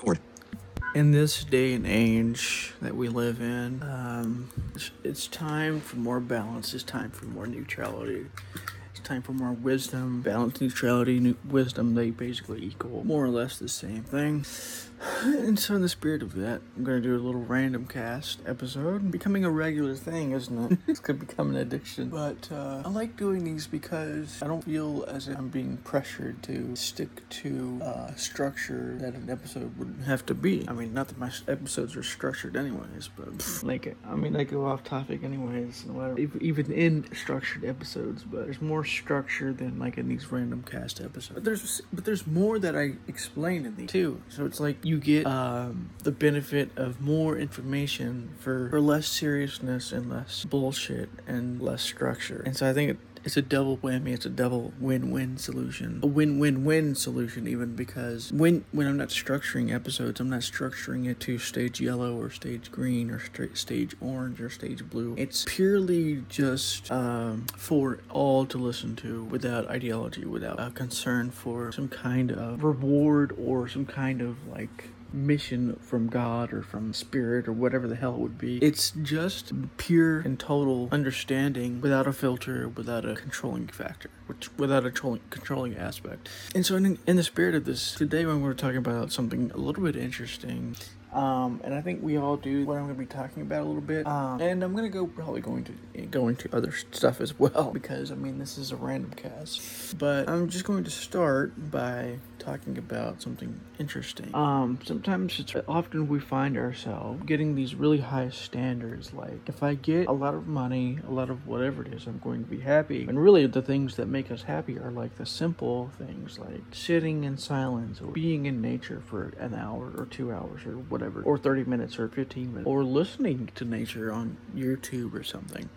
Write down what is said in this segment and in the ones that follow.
Record. in this day and age that we live in, um, it's, it's time for more balance. It's time for more neutrality. It's time for more wisdom. Balance, neutrality, nu- wisdom, they basically equal more or less the same thing. And so, in the spirit of that, I'm going to do a little random cast episode. Becoming a regular thing, isn't it? it's going to become an addiction. But uh, I like doing these because I don't feel as if I'm being pressured to stick to uh, structure that an episode would have to be. I mean, not that my episodes are structured anyways, but pff, like, I mean, they go off topic anyways, matter, ev- even in structured episodes. But there's more structure than like in these random cast episodes. But there's but there's more that I explain in these too. So it's like you get um, the benefit of more information for for less seriousness and less bullshit and less structure. And so I think it, it's a double whammy. It's a double win-win solution. A win-win-win solution, even because when when I'm not structuring episodes, I'm not structuring it to stage yellow or stage green or stra- stage orange or stage blue. It's purely just um, for all to listen to without ideology, without a concern for some kind of reward or some kind of like mission from God or from spirit or whatever the hell it would be. It's just pure and total understanding without a filter, without a controlling factor, which without a trolling, controlling aspect. And so, in, in the spirit of this, today when we're talking about something a little bit interesting. Um, and I think we all do what I'm going to be talking about a little bit. Um, and I'm going to go probably going to going to other stuff as well because I mean this is a random cast. But I'm just going to start by talking about something interesting. Um, sometimes it's often we find ourselves getting these really high standards. Like if I get a lot of money, a lot of whatever it is, I'm going to be happy. And really, the things that make us happy are like the simple things, like sitting in silence or being in nature for an hour or two hours or whatever, or 30 minutes or 15 minutes, or listening to nature on YouTube or something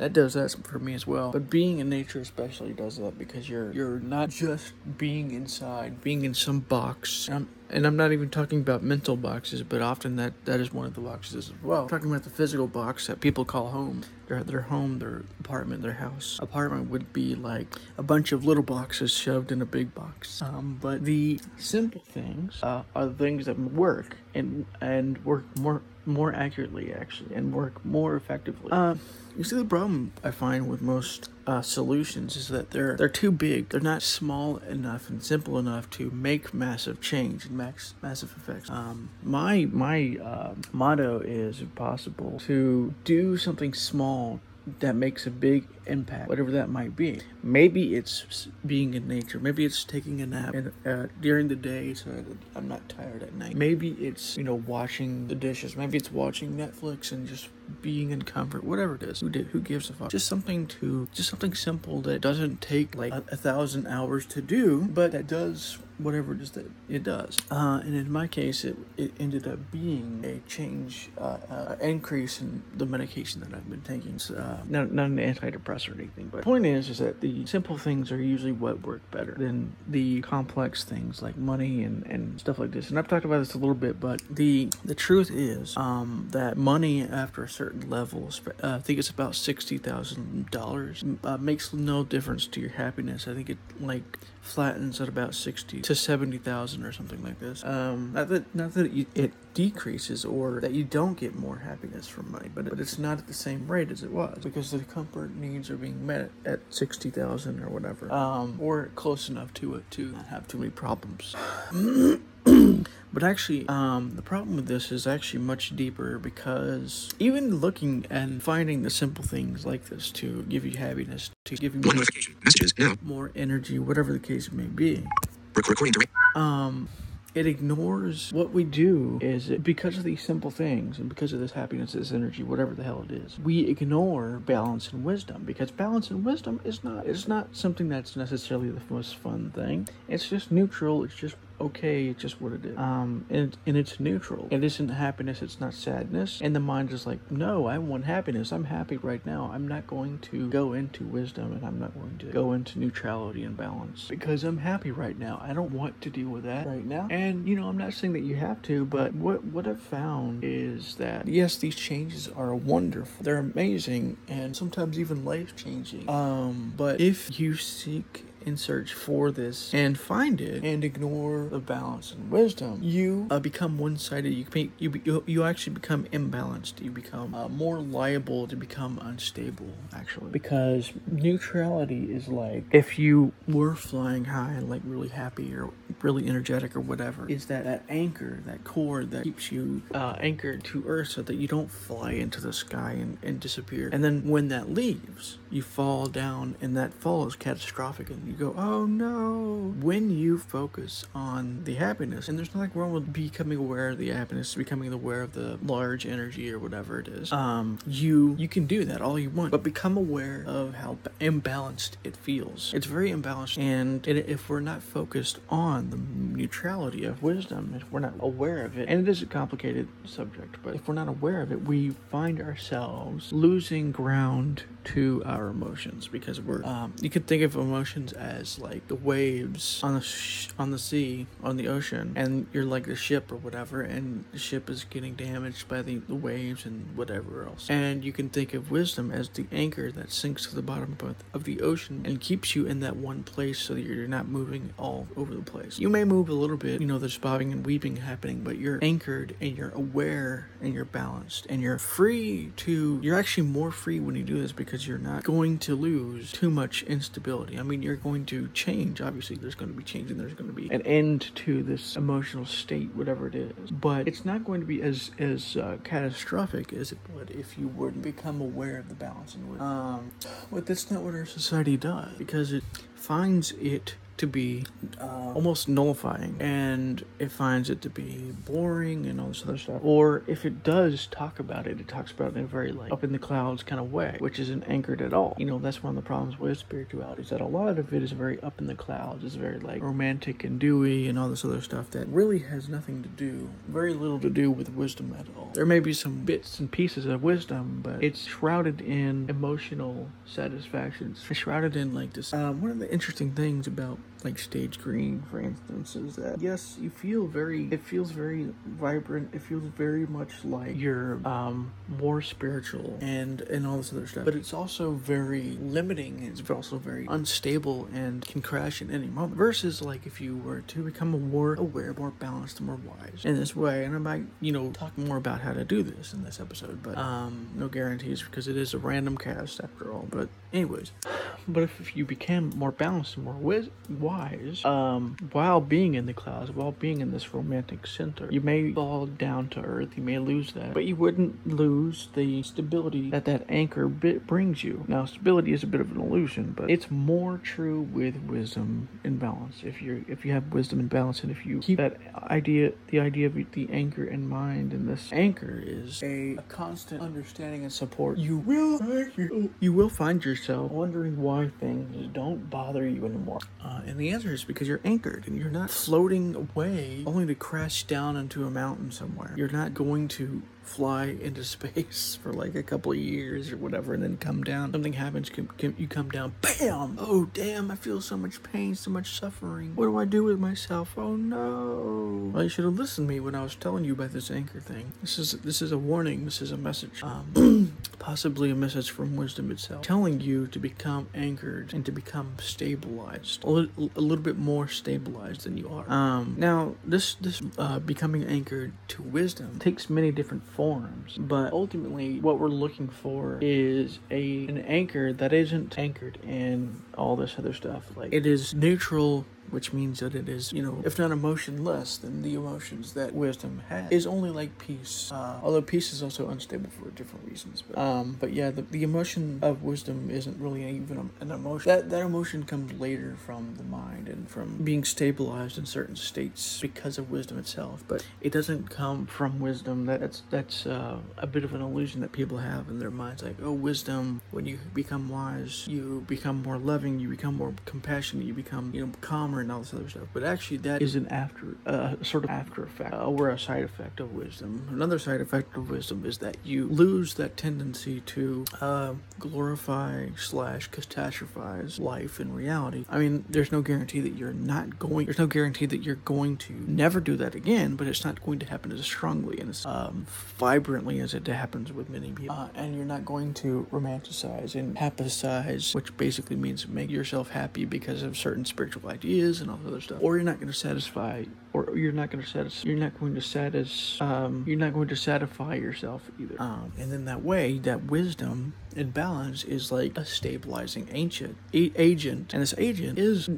that does that for me as well. But being in nature especially does that because you're you're not just being inside, being in some box. And I'm, and I'm not even talking about mental boxes, but often that that is one of the boxes as well. I'm talking about the physical box that people call home. Their their home, their apartment, their house. Apartment would be like a bunch of little boxes shoved in a big box. Um, but the simple things uh, are the things that work and and work more more accurately actually and work more effectively. Uh, you see the problem I find with most uh, solutions is that they're they're too big. They're not small enough and simple enough to make massive change and max massive effects. Um, my my uh, motto is, if possible, to do something small that makes a big impact, whatever that might be. Maybe it's being in nature. Maybe it's taking a nap uh, during the day so I'm not tired at night. Maybe it's you know washing the dishes. Maybe it's watching Netflix and just being in comfort. Whatever it is, who did, who gives a fuck? Just something to just something simple that doesn't take like a, a thousand hours to do, but that does whatever it is that it does. Uh, and in my case, it, it ended up being a change, uh, uh, increase in the medication that I've been taking. So, uh, not, not an antidepressant or anything, but the point is, is that the simple things are usually what work better than the complex things like money and, and stuff like this. And I've talked about this a little bit, but the the truth is um, that money after a certain level, uh, I think it's about sixty thousand dollars, uh, makes no difference to your happiness. I think it like flattens at about sixty to seventy thousand or something like this. Um, not that not that you, it decreases or that you don't get more happiness from money, but but it's not at the same rate as it was because the comfort needs are being met at sixty thousand or whatever, um, or close enough to it to not have too many problems. But actually, um, the problem with this is actually much deeper because even looking and finding the simple things like this to give you happiness, to give you more, notification. Messages now. more energy, whatever the case may be, recording to. um, it ignores what we do is it, because of these simple things and because of this happiness, this energy, whatever the hell it is. We ignore balance and wisdom because balance and wisdom is not it's not something that's necessarily the most fun thing. It's just neutral. It's just okay. Just what it is. Um, and and it's neutral. It isn't happiness. It's not sadness. And the mind is like, no, I want happiness. I'm happy right now. I'm not going to go into wisdom and I'm not going to go into neutrality and balance because I'm happy right now. I don't want to deal with that right now. And you know, I'm not saying that you have to, but what what I've found is that yes, these changes are wonderful. They're amazing and sometimes even life changing. Um, but if you seek and search for this and find it and ignore the balance and wisdom, you uh, become one-sided. You, can, you you you actually become imbalanced. You become uh, more liable to become unstable, actually, because neutrality is like if you were flying high and like really happy or really energetic or whatever, is that that anchor, that cord that keeps you uh, anchored to Earth so that you don't fly into the sky and, and disappear. And then when that leaves, you fall down and that fall is catastrophic and you go, oh no. When you focus on the happiness, and there's nothing wrong with becoming aware of the happiness, becoming aware of the large energy or whatever it is, um, you you can do that all you want, but become aware of how imbalanced it feels. It's very imbalanced, and it, if we're not focused on the neutrality of wisdom, if we're not aware of it, and it is a complicated subject, but if we're not aware of it, we find ourselves losing ground to our emotions because we're um, you could think of emotions as like the waves on the sh- on the sea on the ocean and you're like the ship or whatever and the ship is getting damaged by the, the waves and whatever else and you can think of wisdom as the anchor that sinks to the bottom of, of the ocean and keeps you in that one place so that you're not moving all over the place you may move a little bit you know there's bobbing and weeping happening but you're anchored and you're aware and you're balanced and you're free to you're actually more free when you do this because you're not going to lose too much instability. I mean, you're going to change. Obviously, there's going to be change and there's going to be an end to this emotional state, whatever it is. But it's not going to be as as uh, catastrophic as it would if you were to become aware of the balance and um, but that's not what our society does because it finds it to be uh, almost nullifying and it finds it to be boring and all this other stuff. Or if it does talk about it, it talks about it in a very like up in the clouds kind of way, which isn't anchored at all. You know, that's one of the problems with spirituality is that a lot of it is very up in the clouds, it's very like romantic and dewy and all this other stuff that really has nothing to do, very little to do with wisdom at all. There may be some bits and pieces of wisdom, but it's shrouded in emotional satisfactions. It's shrouded in like this. Um, one of the interesting things about like stage green for instance is that yes you feel very it feels very vibrant it feels very much like you're um more spiritual and and all this other stuff. But it's also very limiting it's also very unstable and can crash at any moment. Versus like if you were to become more aware more balanced more wise. In this way and i might you know talk more about how to do this in this episode but um no guarantees because it is a random cast after all but anyways but if, you became more balanced and more wise wise um, while being in the clouds, while being in this romantic center. You may fall down to earth, you may lose that, but you wouldn't lose the stability that that anchor bit brings you. Now, stability is a bit of an illusion, but it's more true with wisdom and balance. If you're if you have wisdom and balance, and if you keep that idea, the idea of the anchor in mind, and this anchor is a, a constant understanding and support, you will you will find yourself wondering why things don't bother you anymore. Uh, and the answer is because you're anchored and you're not floating away only to crash down into a mountain somewhere. You're not going to fly into space for like a couple of years or whatever and then come down. Something happens, you come down, bam! Oh, damn, I feel so much pain, so much suffering. What do I do with myself? Oh no. Well, you should have listened to me when I was telling you about this anchor thing. This is this is a warning, this is a message. Um, possibly a message from wisdom itself, telling you to become anchored and to become stabilized, a, little, a little bit more stabilized than you are. Um, now, this this uh, becoming anchored to wisdom takes many different forms, but ultimately, what we're looking for is a an anchor that isn't anchored in all this other stuff. Like it is neutral which means that it is, you know, if not emotionless, then the emotions that wisdom has is only like peace. Uh, although peace is also unstable for different reasons. But, um, but yeah, the, the emotion of wisdom isn't really even an emotion. That that emotion comes later from the mind and from being stabilized in certain states because of wisdom itself. But it doesn't come from wisdom. That's that's uh, a bit of an illusion that people have in their minds. Like, oh, wisdom. When you become wise, you become more loving. You become more compassionate. You become, you know, calmer and all this other stuff. But actually, that is an after, uh, sort of after effect uh, or a side effect of wisdom. Another side effect of wisdom is that you lose that tendency to uh, glorify slash catastrophize life in reality. I mean, there's no guarantee that you're not going. There's no guarantee that you're going to never do that again. But it's not going to happen as strongly and as um, vibrantly as it happens with many people. Uh, and you're not going to romanticize and happicize, which basically means make yourself happy because of certain spiritual ideas and all other stuff. Or you're not going to satisfy, or you're not going to satisfy. You're not going to satisfy. Um, you're not going to satisfy yourself either. Um, and then that way, that wisdom and balance is like a stabilizing ancient agent and this agent is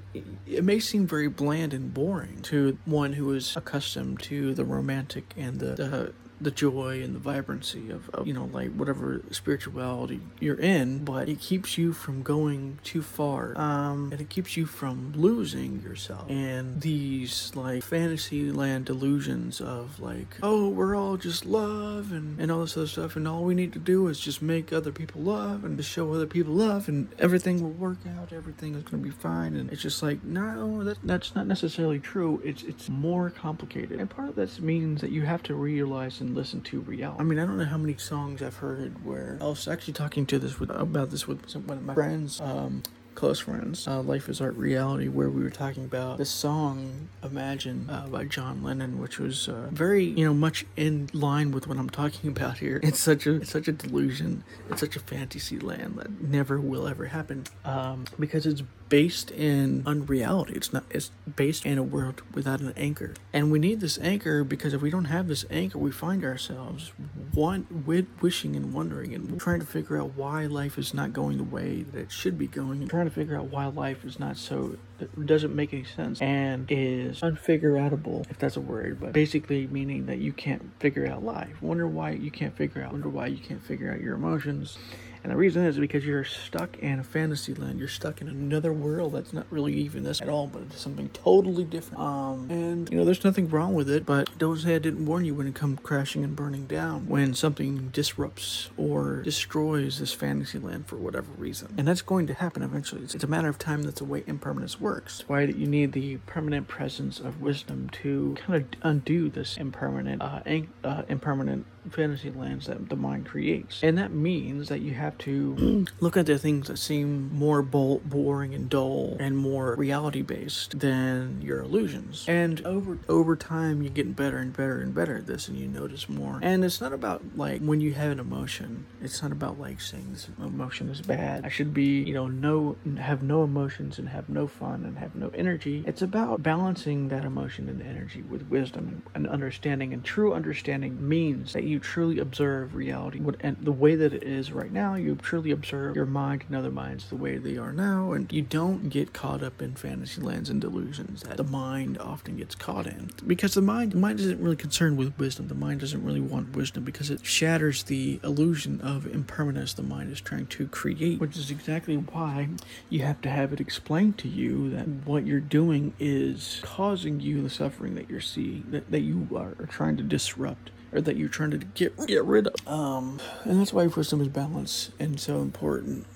it may seem very bland and boring to one who is accustomed to the romantic and the, the the joy and the vibrancy of, of, you know like whatever spirituality you're in but it keeps you from going too far um and it keeps you from losing yourself. And these like fantasy land delusions of like oh we're all just love and and all this other stuff and all we need to do is just make other people love and to show other people love and everything will work out everything is going to be fine. And it's just like no that, that's not necessarily true. It's it's more complicated. And part of that means that you have to realize and listen to reality. I mean, I don't know how many songs I've heard where I was actually talking to this with about this with some, one of my friends. Um, close friends, uh, Life is Art Reality, where we were talking about the song Imagine uh, by John Lennon, which was uh, very, you know, much in line with what I'm talking about here. It's such a, it's such a delusion. It's such a fantasy land that never will ever happen um, because it's based in unreality. It's not. It's based in a world without an anchor, and we need this anchor because if we don't have this anchor, we find ourselves one with wishing and wondering and trying to figure out why life is not going the way that it should be going, and trying to figure out why life is not so doesn't make any sense and is unfigureoutable, if that's a word, but basically meaning that you can't figure out life. Wonder why you can't figure out. Wonder why you can't figure out your emotions and the reason is because you're stuck in a fantasy land. You're stuck in another world that's not really even this at all, but it's something totally different. Um, and you know, there's nothing wrong with it, but don't didn't warn you when it comes crashing and burning down. When something disrupts or destroys this fantasy land for whatever reason, and that's going to happen eventually. It's, it's a matter of time. That's the way impermanence works. It's why you need the permanent presence of wisdom to kind of undo this impermanent, uh, uh impermanent fantasy lands that the mind creates. And that means that you have to look at the things that seem more bo- boring and dull and more reality based than your illusions. And over over time you get better and better and better at this and you notice more. And it's not about like when you have an emotion, it's not about like saying this emotion is bad. I should be, you know, no have no emotions and have no fun and have no energy. It's about balancing that emotion and energy with wisdom and understanding and true understanding means that you you truly observe reality. And the way that it is right now you truly observe your mind and other minds the way they are now and you don't get caught up in fantasy lands and delusions. That the mind often gets caught in. Because the mind the mind isn't really concerned with wisdom. The mind doesn't really want wisdom because it shatters the illusion of impermanence the mind is trying to create. Which is exactly why you have to have it explained to you that what you're doing is causing you the suffering that you're seeing that, that you are trying to disrupt or that you're trying to get get rid of. Um, and that's why wisdom is balance and so important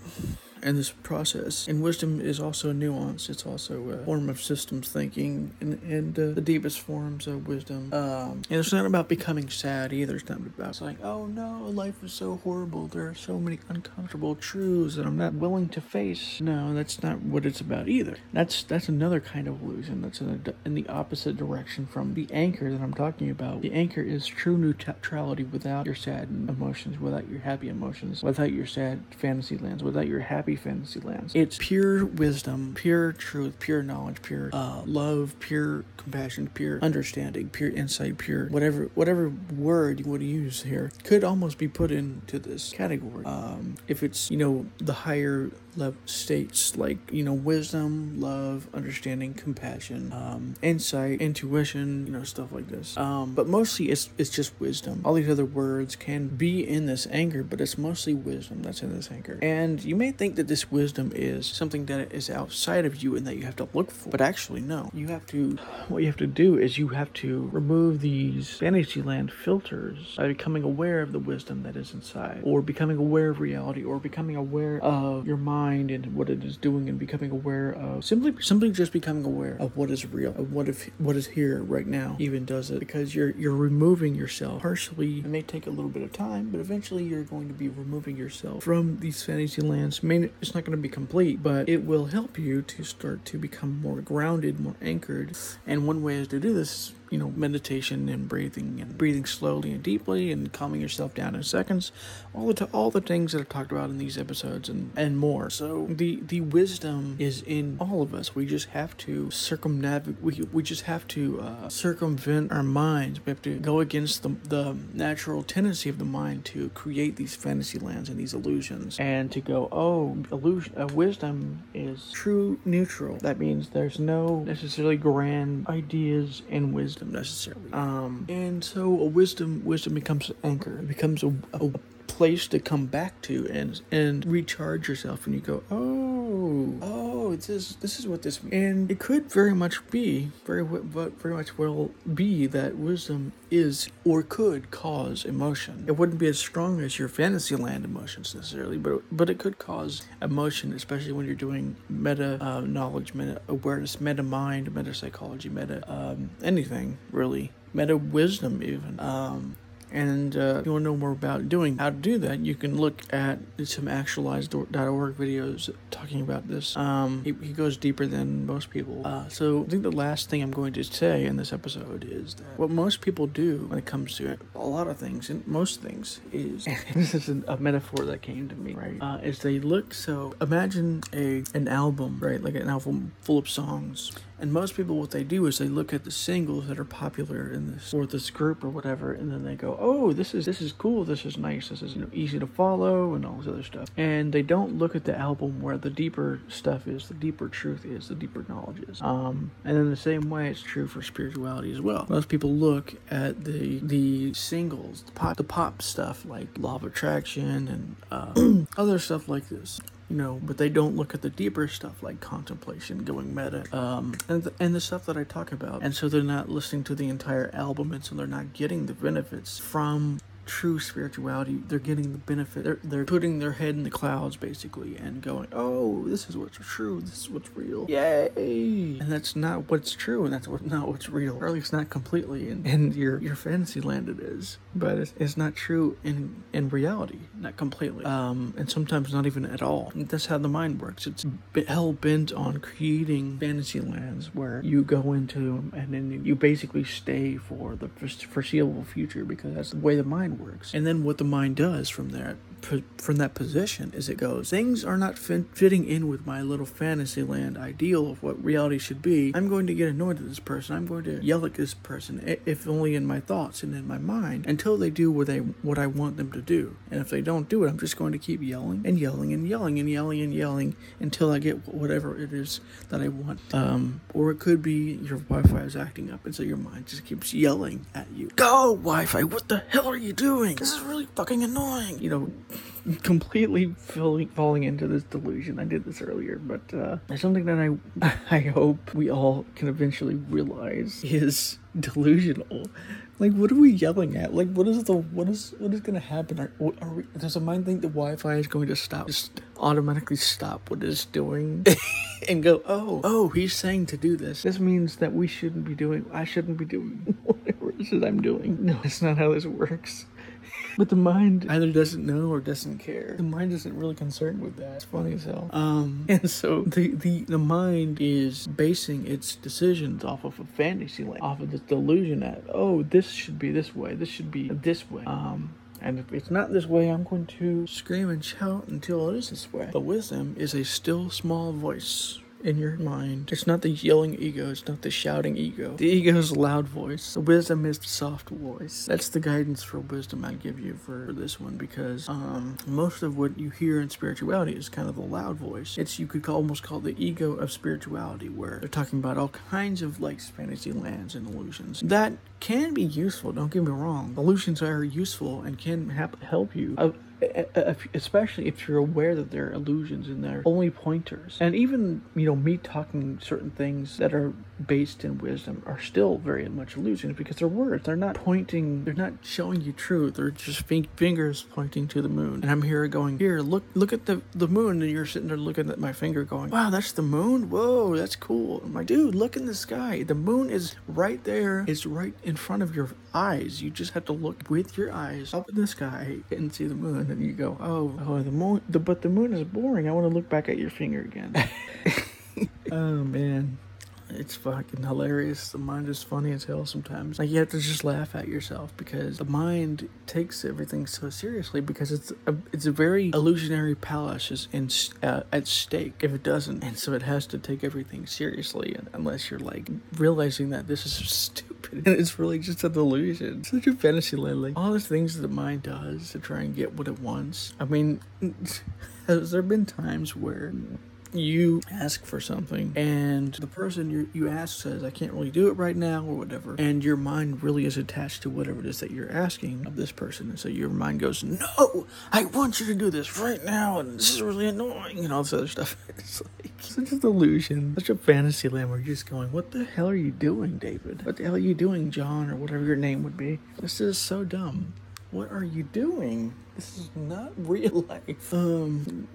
in this process. And wisdom is also a nuance. It's also a form of systems thinking and, and uh, the deepest forms of wisdom. Um, and it's not about becoming sad either. It's not about like, oh no, life is so horrible. There are so many uncomfortable truths that I'm not willing to face. No, that's not what it's about either. That's that's another kind of illusion. That's in, a, in the opposite direction from the anchor that I'm talking about. The anchor is true neutrality without your sad emotions, without your happy emotions, without your sad fantasy lands, without your happy fantasy lands. It's pure wisdom, pure truth, pure knowledge, pure uh, love, pure compassion, pure understanding, pure insight, pure whatever whatever word you want to use here could almost be put into this category. Um, if it's you know the higher level states like you know wisdom, love, understanding, compassion, um, insight, intuition, you know stuff like this. Um, but mostly it's it's just wisdom. All these other words can be in this anger but it's mostly wisdom that's in this anger And you may think that this wisdom is something that is outside of you and that you have to look for. But actually, no. You have to, what you have to do is you have to remove these fantasyland filters by becoming aware of the wisdom that is inside, or becoming aware of reality, or becoming aware of your mind and what it is doing, and becoming aware of simply, simply just becoming aware of what is real, of what if what is here right now even does it because you're you're removing yourself partially. It may take a little bit of time, but eventually you're going to be removing yourself from these fantasy lands. I mean, it's not going to be complete, but it will help you to start to become more grounded, more anchored. And one way is to do this you know, meditation and breathing and breathing slowly and deeply and calming yourself down in seconds. All the t- all the things that I've talked about in these episodes and and more. So the the wisdom is in all of us. We just have to circumnavigate. We we just have to uh, circumvent our minds. We have to go against the the natural tendency of the mind to create these fantasy lands and these illusions, and to go, oh, illusion, uh, wisdom is true neutral. That means there's no necessarily grand ideas in wisdom wisdom necessarily. Um, and so a wisdom wisdom becomes an anchor. It becomes a, a place to come back to and and recharge yourself and you go oh oh this is this is what this and it could very much be very but very much well be that wisdom is or could cause emotion. It wouldn't be as strong as your fantasy land emotions necessarily but but it could cause emotion especially when you're doing meta uh, knowledge meta awareness meta mind meta psychology meta um, anything really meta wisdom even um, and uh, if you want to know more about doing how to do that, you can look at some actualized.org videos talking about this. Um, he, he, goes deeper than most people. Uh, so I think the last thing I'm going to say in this episode is that what most people do when it comes to a lot of things, and most things, is this is a metaphor that came to me, right? Uh, is they look so imagine a an album, right? Like an album full of songs and most people, what they do is they look at the singles that are popular in this or this group or whatever, and then they go, "Oh, this is this is cool. This is nice. This is you know easy to follow and all this other stuff." And they don't look at the album where the deeper stuff is, the deeper truth is, the deeper knowledge is. Um, and in the same way, it's true for spirituality as well. Most people look at the the singles, the pop, the pop stuff like Law of Attraction and uh, other stuff like this you know, but they don't look at the deeper stuff like contemplation, going meta, um, and and the stuff that I talk about, and so they're not listening to the entire album, and so they're not getting the benefits from true spirituality, they're getting the benefit. They're, they're putting their head in the clouds basically and going, oh, this is what's true. This is what's real. Yay! And that's not what's true, and that's what, not what's real. Or at least not completely. And, and your your fantasy land it is, but it's, it's not true in in reality, not completely. Um, and sometimes not even at all. And that's how the mind works. It's hell bent on creating fantasy lands where you go into and then you basically stay for the foreseeable future because that's the way the mind works. And then what the mind does from there from that position is it goes things are not fit- fitting in with my little fantasy land ideal of what reality should be. I'm going to get annoyed at this person. I'm going to yell at this person if only in my thoughts and in my mind until they do what they what i want them to do. And if they don't do it i'm just going to keep yelling and yelling and yelling and yelling and yelling until i get whatever it is that i want. Um, or it could be your wi-fi is acting up and so your mind just keeps yelling at you. Go wi-fi. What the hell are you doing? This is really fucking annoying. You know completely falling, falling into this delusion. I did this earlier, but uh, something that I I hope we all can eventually realize is delusional. Like, what are we yelling at? Like, what is the what is what is going to happen? Are, are we, does the mind think the Wi-Fi is going to stop, just automatically stop what it's doing, and go, oh, oh, he's saying to do this. This means that we shouldn't be doing. I shouldn't be doing whatever it is I'm doing. No, it's not how this works. But the mind either doesn't know or doesn't care. The mind isn't really concerned with that. It's funny as hell. Um, and so the, the, the mind is basing its decisions off of a fantasy land, off of this delusion that, oh, this should be this way, this should be this way. Um, and if it's not this way, I'm going to scream and shout until it is this way. But wisdom is a still small voice in your mind. It's not the yelling ego, it's not the shouting ego. The ego is a loud voice. The wisdom is the soft voice. That's the guidance for wisdom I give you for this one because um, most of what you hear in spirituality is kind of the loud voice. It's you could almost call the ego of spirituality, where they're talking about all kinds of like fantasy lands and illusions. That can be useful. Don't get me wrong. Illusions are useful and can help you. Especially if you're aware that they're illusions and they're only pointers. And even, you know, me talking certain things that are based in wisdom are still very much illusions because they're words. They're not pointing, they're not showing you truth. They're just fingers pointing to the moon. And I'm here going, here, look, look at the, the moon. And you're sitting there looking at my finger going, wow, that's the moon. Whoa, that's cool. I'm like, dude, look in the sky. The moon is right there. It's right in front of your eyes. You just have to look with your eyes up in the sky and see the moon. And you go, oh, oh, the moon, the, but the moon is boring. I want to look back at your finger again. oh, man. It's fucking hilarious. The mind is funny as hell sometimes. Like you have to just laugh at yourself because the mind takes everything so seriously because it's a it's a very illusionary palace is in uh, at stake if it doesn't, and so it has to take everything seriously unless you're like realizing that this is stupid and it's really just a delusion. such a fantasy land. Like all the things that the mind does to try and get what it wants. I mean, has there been times where you ask for something and the person you, you ask says i can't really do it right now or whatever and your mind really is attached to whatever it is that you're asking of this person. And so your mind goes no i want you to do this right now and this is really annoying and all this other stuff. It's like such a delusion such a fantasy land where you're just going what the hell are you doing david? What the hell are you doing john or whatever your name would be? This is so dumb what are you doing? This is not real life. Um,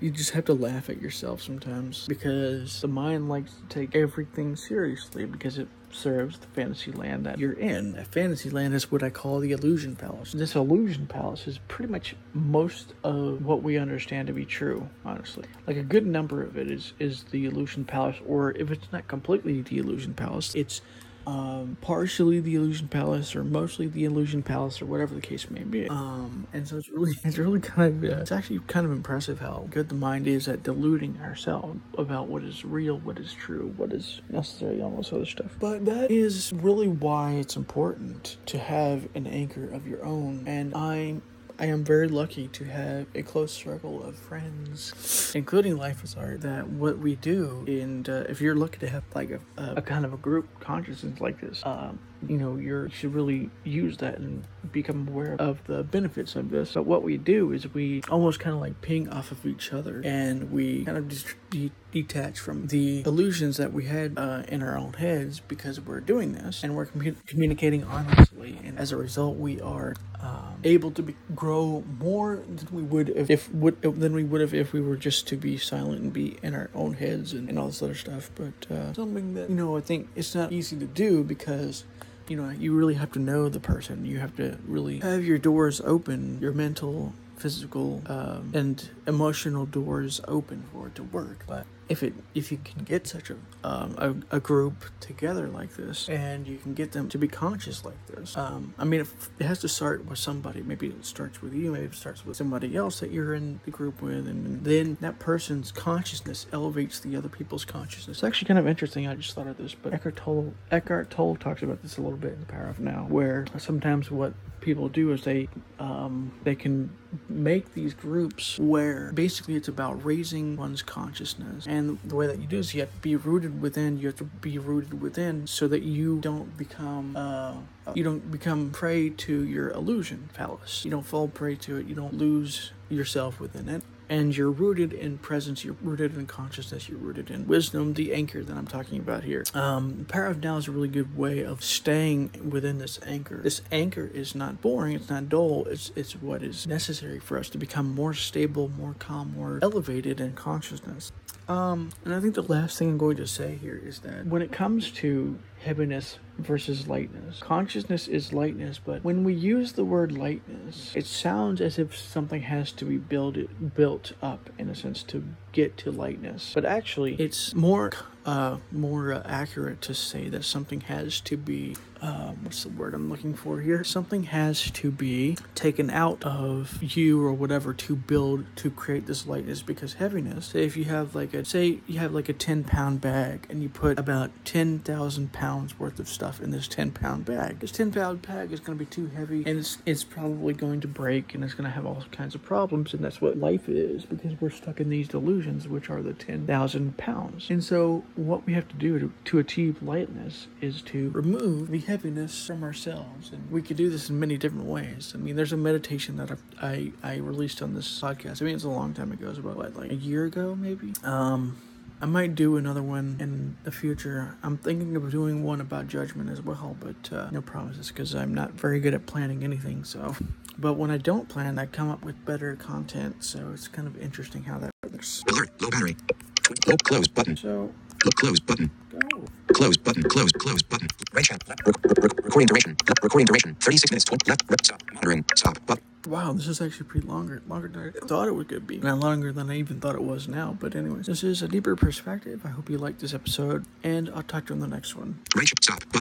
you just have to laugh at yourself sometimes because the mind likes to take everything seriously because it serves the fantasy land that you're in. A fantasy land is what I call the illusion palace. This illusion palace is pretty much most of what we understand to be true, honestly. Like a good number of it is is the illusion palace, or if it's not completely the illusion palace, it's um, partially the illusion palace or mostly the illusion palace or whatever the case may be. Um, and so it's really it's really kind of uh, it's actually kind of impressive how good the mind is at deluding ourselves about what is real what is true what is necessary all this other stuff. But that is really why it's important to have an anchor of your own. And i I am very lucky to have a close circle of friends, including Life is Art, that what we do, and uh, if you're looking to have like a, a, kind of a group consciousness like this, um, you know, you should really use that and become aware of the benefits of this. But what we do is we almost kind of like ping off of each other and we kind of just de- detach from the illusions that we had uh, in our own heads because we're doing this and we're commu- communicating honestly. And as a result, we are um, able to be, grow more than we would if, if would, than we would have if we were just to be silent and be in our own heads and, and all this other stuff. But uh, something that you know I think it's not easy to do because you know, you really have to know the person. You have to really have your doors open, your mental, physical, um, and emotional doors open for it to work. But if it if you can get such a, um, a, a group together like this and you can get them to be conscious like this um, i mean it has to start with somebody. Maybe it starts with you maybe it starts with somebody else that you're in the group with and then that person's consciousness elevates the other people's consciousness. It's actually kind of interesting. I just thought of this but eckhart tolle eckhart tolle talks about this a little bit in the power of now where sometimes what people do is they um, they can make these groups where basically it's about raising one's consciousness and the way that you do is you have to be rooted within you have to be rooted within so that you don't become uh, you don't become prey to your illusion palace you don't fall prey to it. You don't lose yourself within it. And you're rooted in presence, you're rooted in consciousness, you're rooted in wisdom, the anchor that I'm talking about here. Um, Power of Now is a really good way of staying within this anchor. This anchor is not boring, it's not dull, it's it's what is necessary for us to become more stable, more calm, more elevated in consciousness. Um, and I think the last thing I'm going to say here is that when it comes to heaviness versus lightness. Consciousness is lightness, but when we use the word lightness, it sounds as if something has to be built built up in a sense to get to lightness. But actually, it's more uh, more uh, accurate to say that something has to be uh, what's the word I'm looking for here? Something has to be taken out of you or whatever to build to create this lightness because heaviness. Say if you have like a say you have like a 10 pound bag and you put about 10,000 pounds worth of stuff in this 10 pound bag. This 10 pound bag is going to be too heavy and it's it's probably going to break and it's going to have all kinds of problems and that's what life is because we're stuck in these delusions which are the 10,000 pounds. And so what we have to do to, to achieve lightness is to remove the heaviness from ourselves. And we could do this in many different ways. I mean, there's a meditation that I've, I, I released on this podcast. I mean, it's a long time ago. It's about, what, like a year ago, maybe? Um, I might do another one in the future. I'm thinking of doing one about judgment as well, but uh, no promises because I'm not very good at planning anything. So, but when I don't plan, I come up with better content. So it's kind of interesting how that works. Alert. Low battery. Low close button. So close button. go. Close button. Close. Close button. Right channel. Left. Rec- rec- rec- recording duration. Recording duration. 36 minutes. 20. Left. Rep. Stop. Monitoring. Stop. Wow, this is actually pretty longer, longer than I thought it would be. Not longer than I even thought it was now. But anyways, this is a deeper perspective. I hope you liked this episode, and I'll talk to you on the next one. right. Stop. But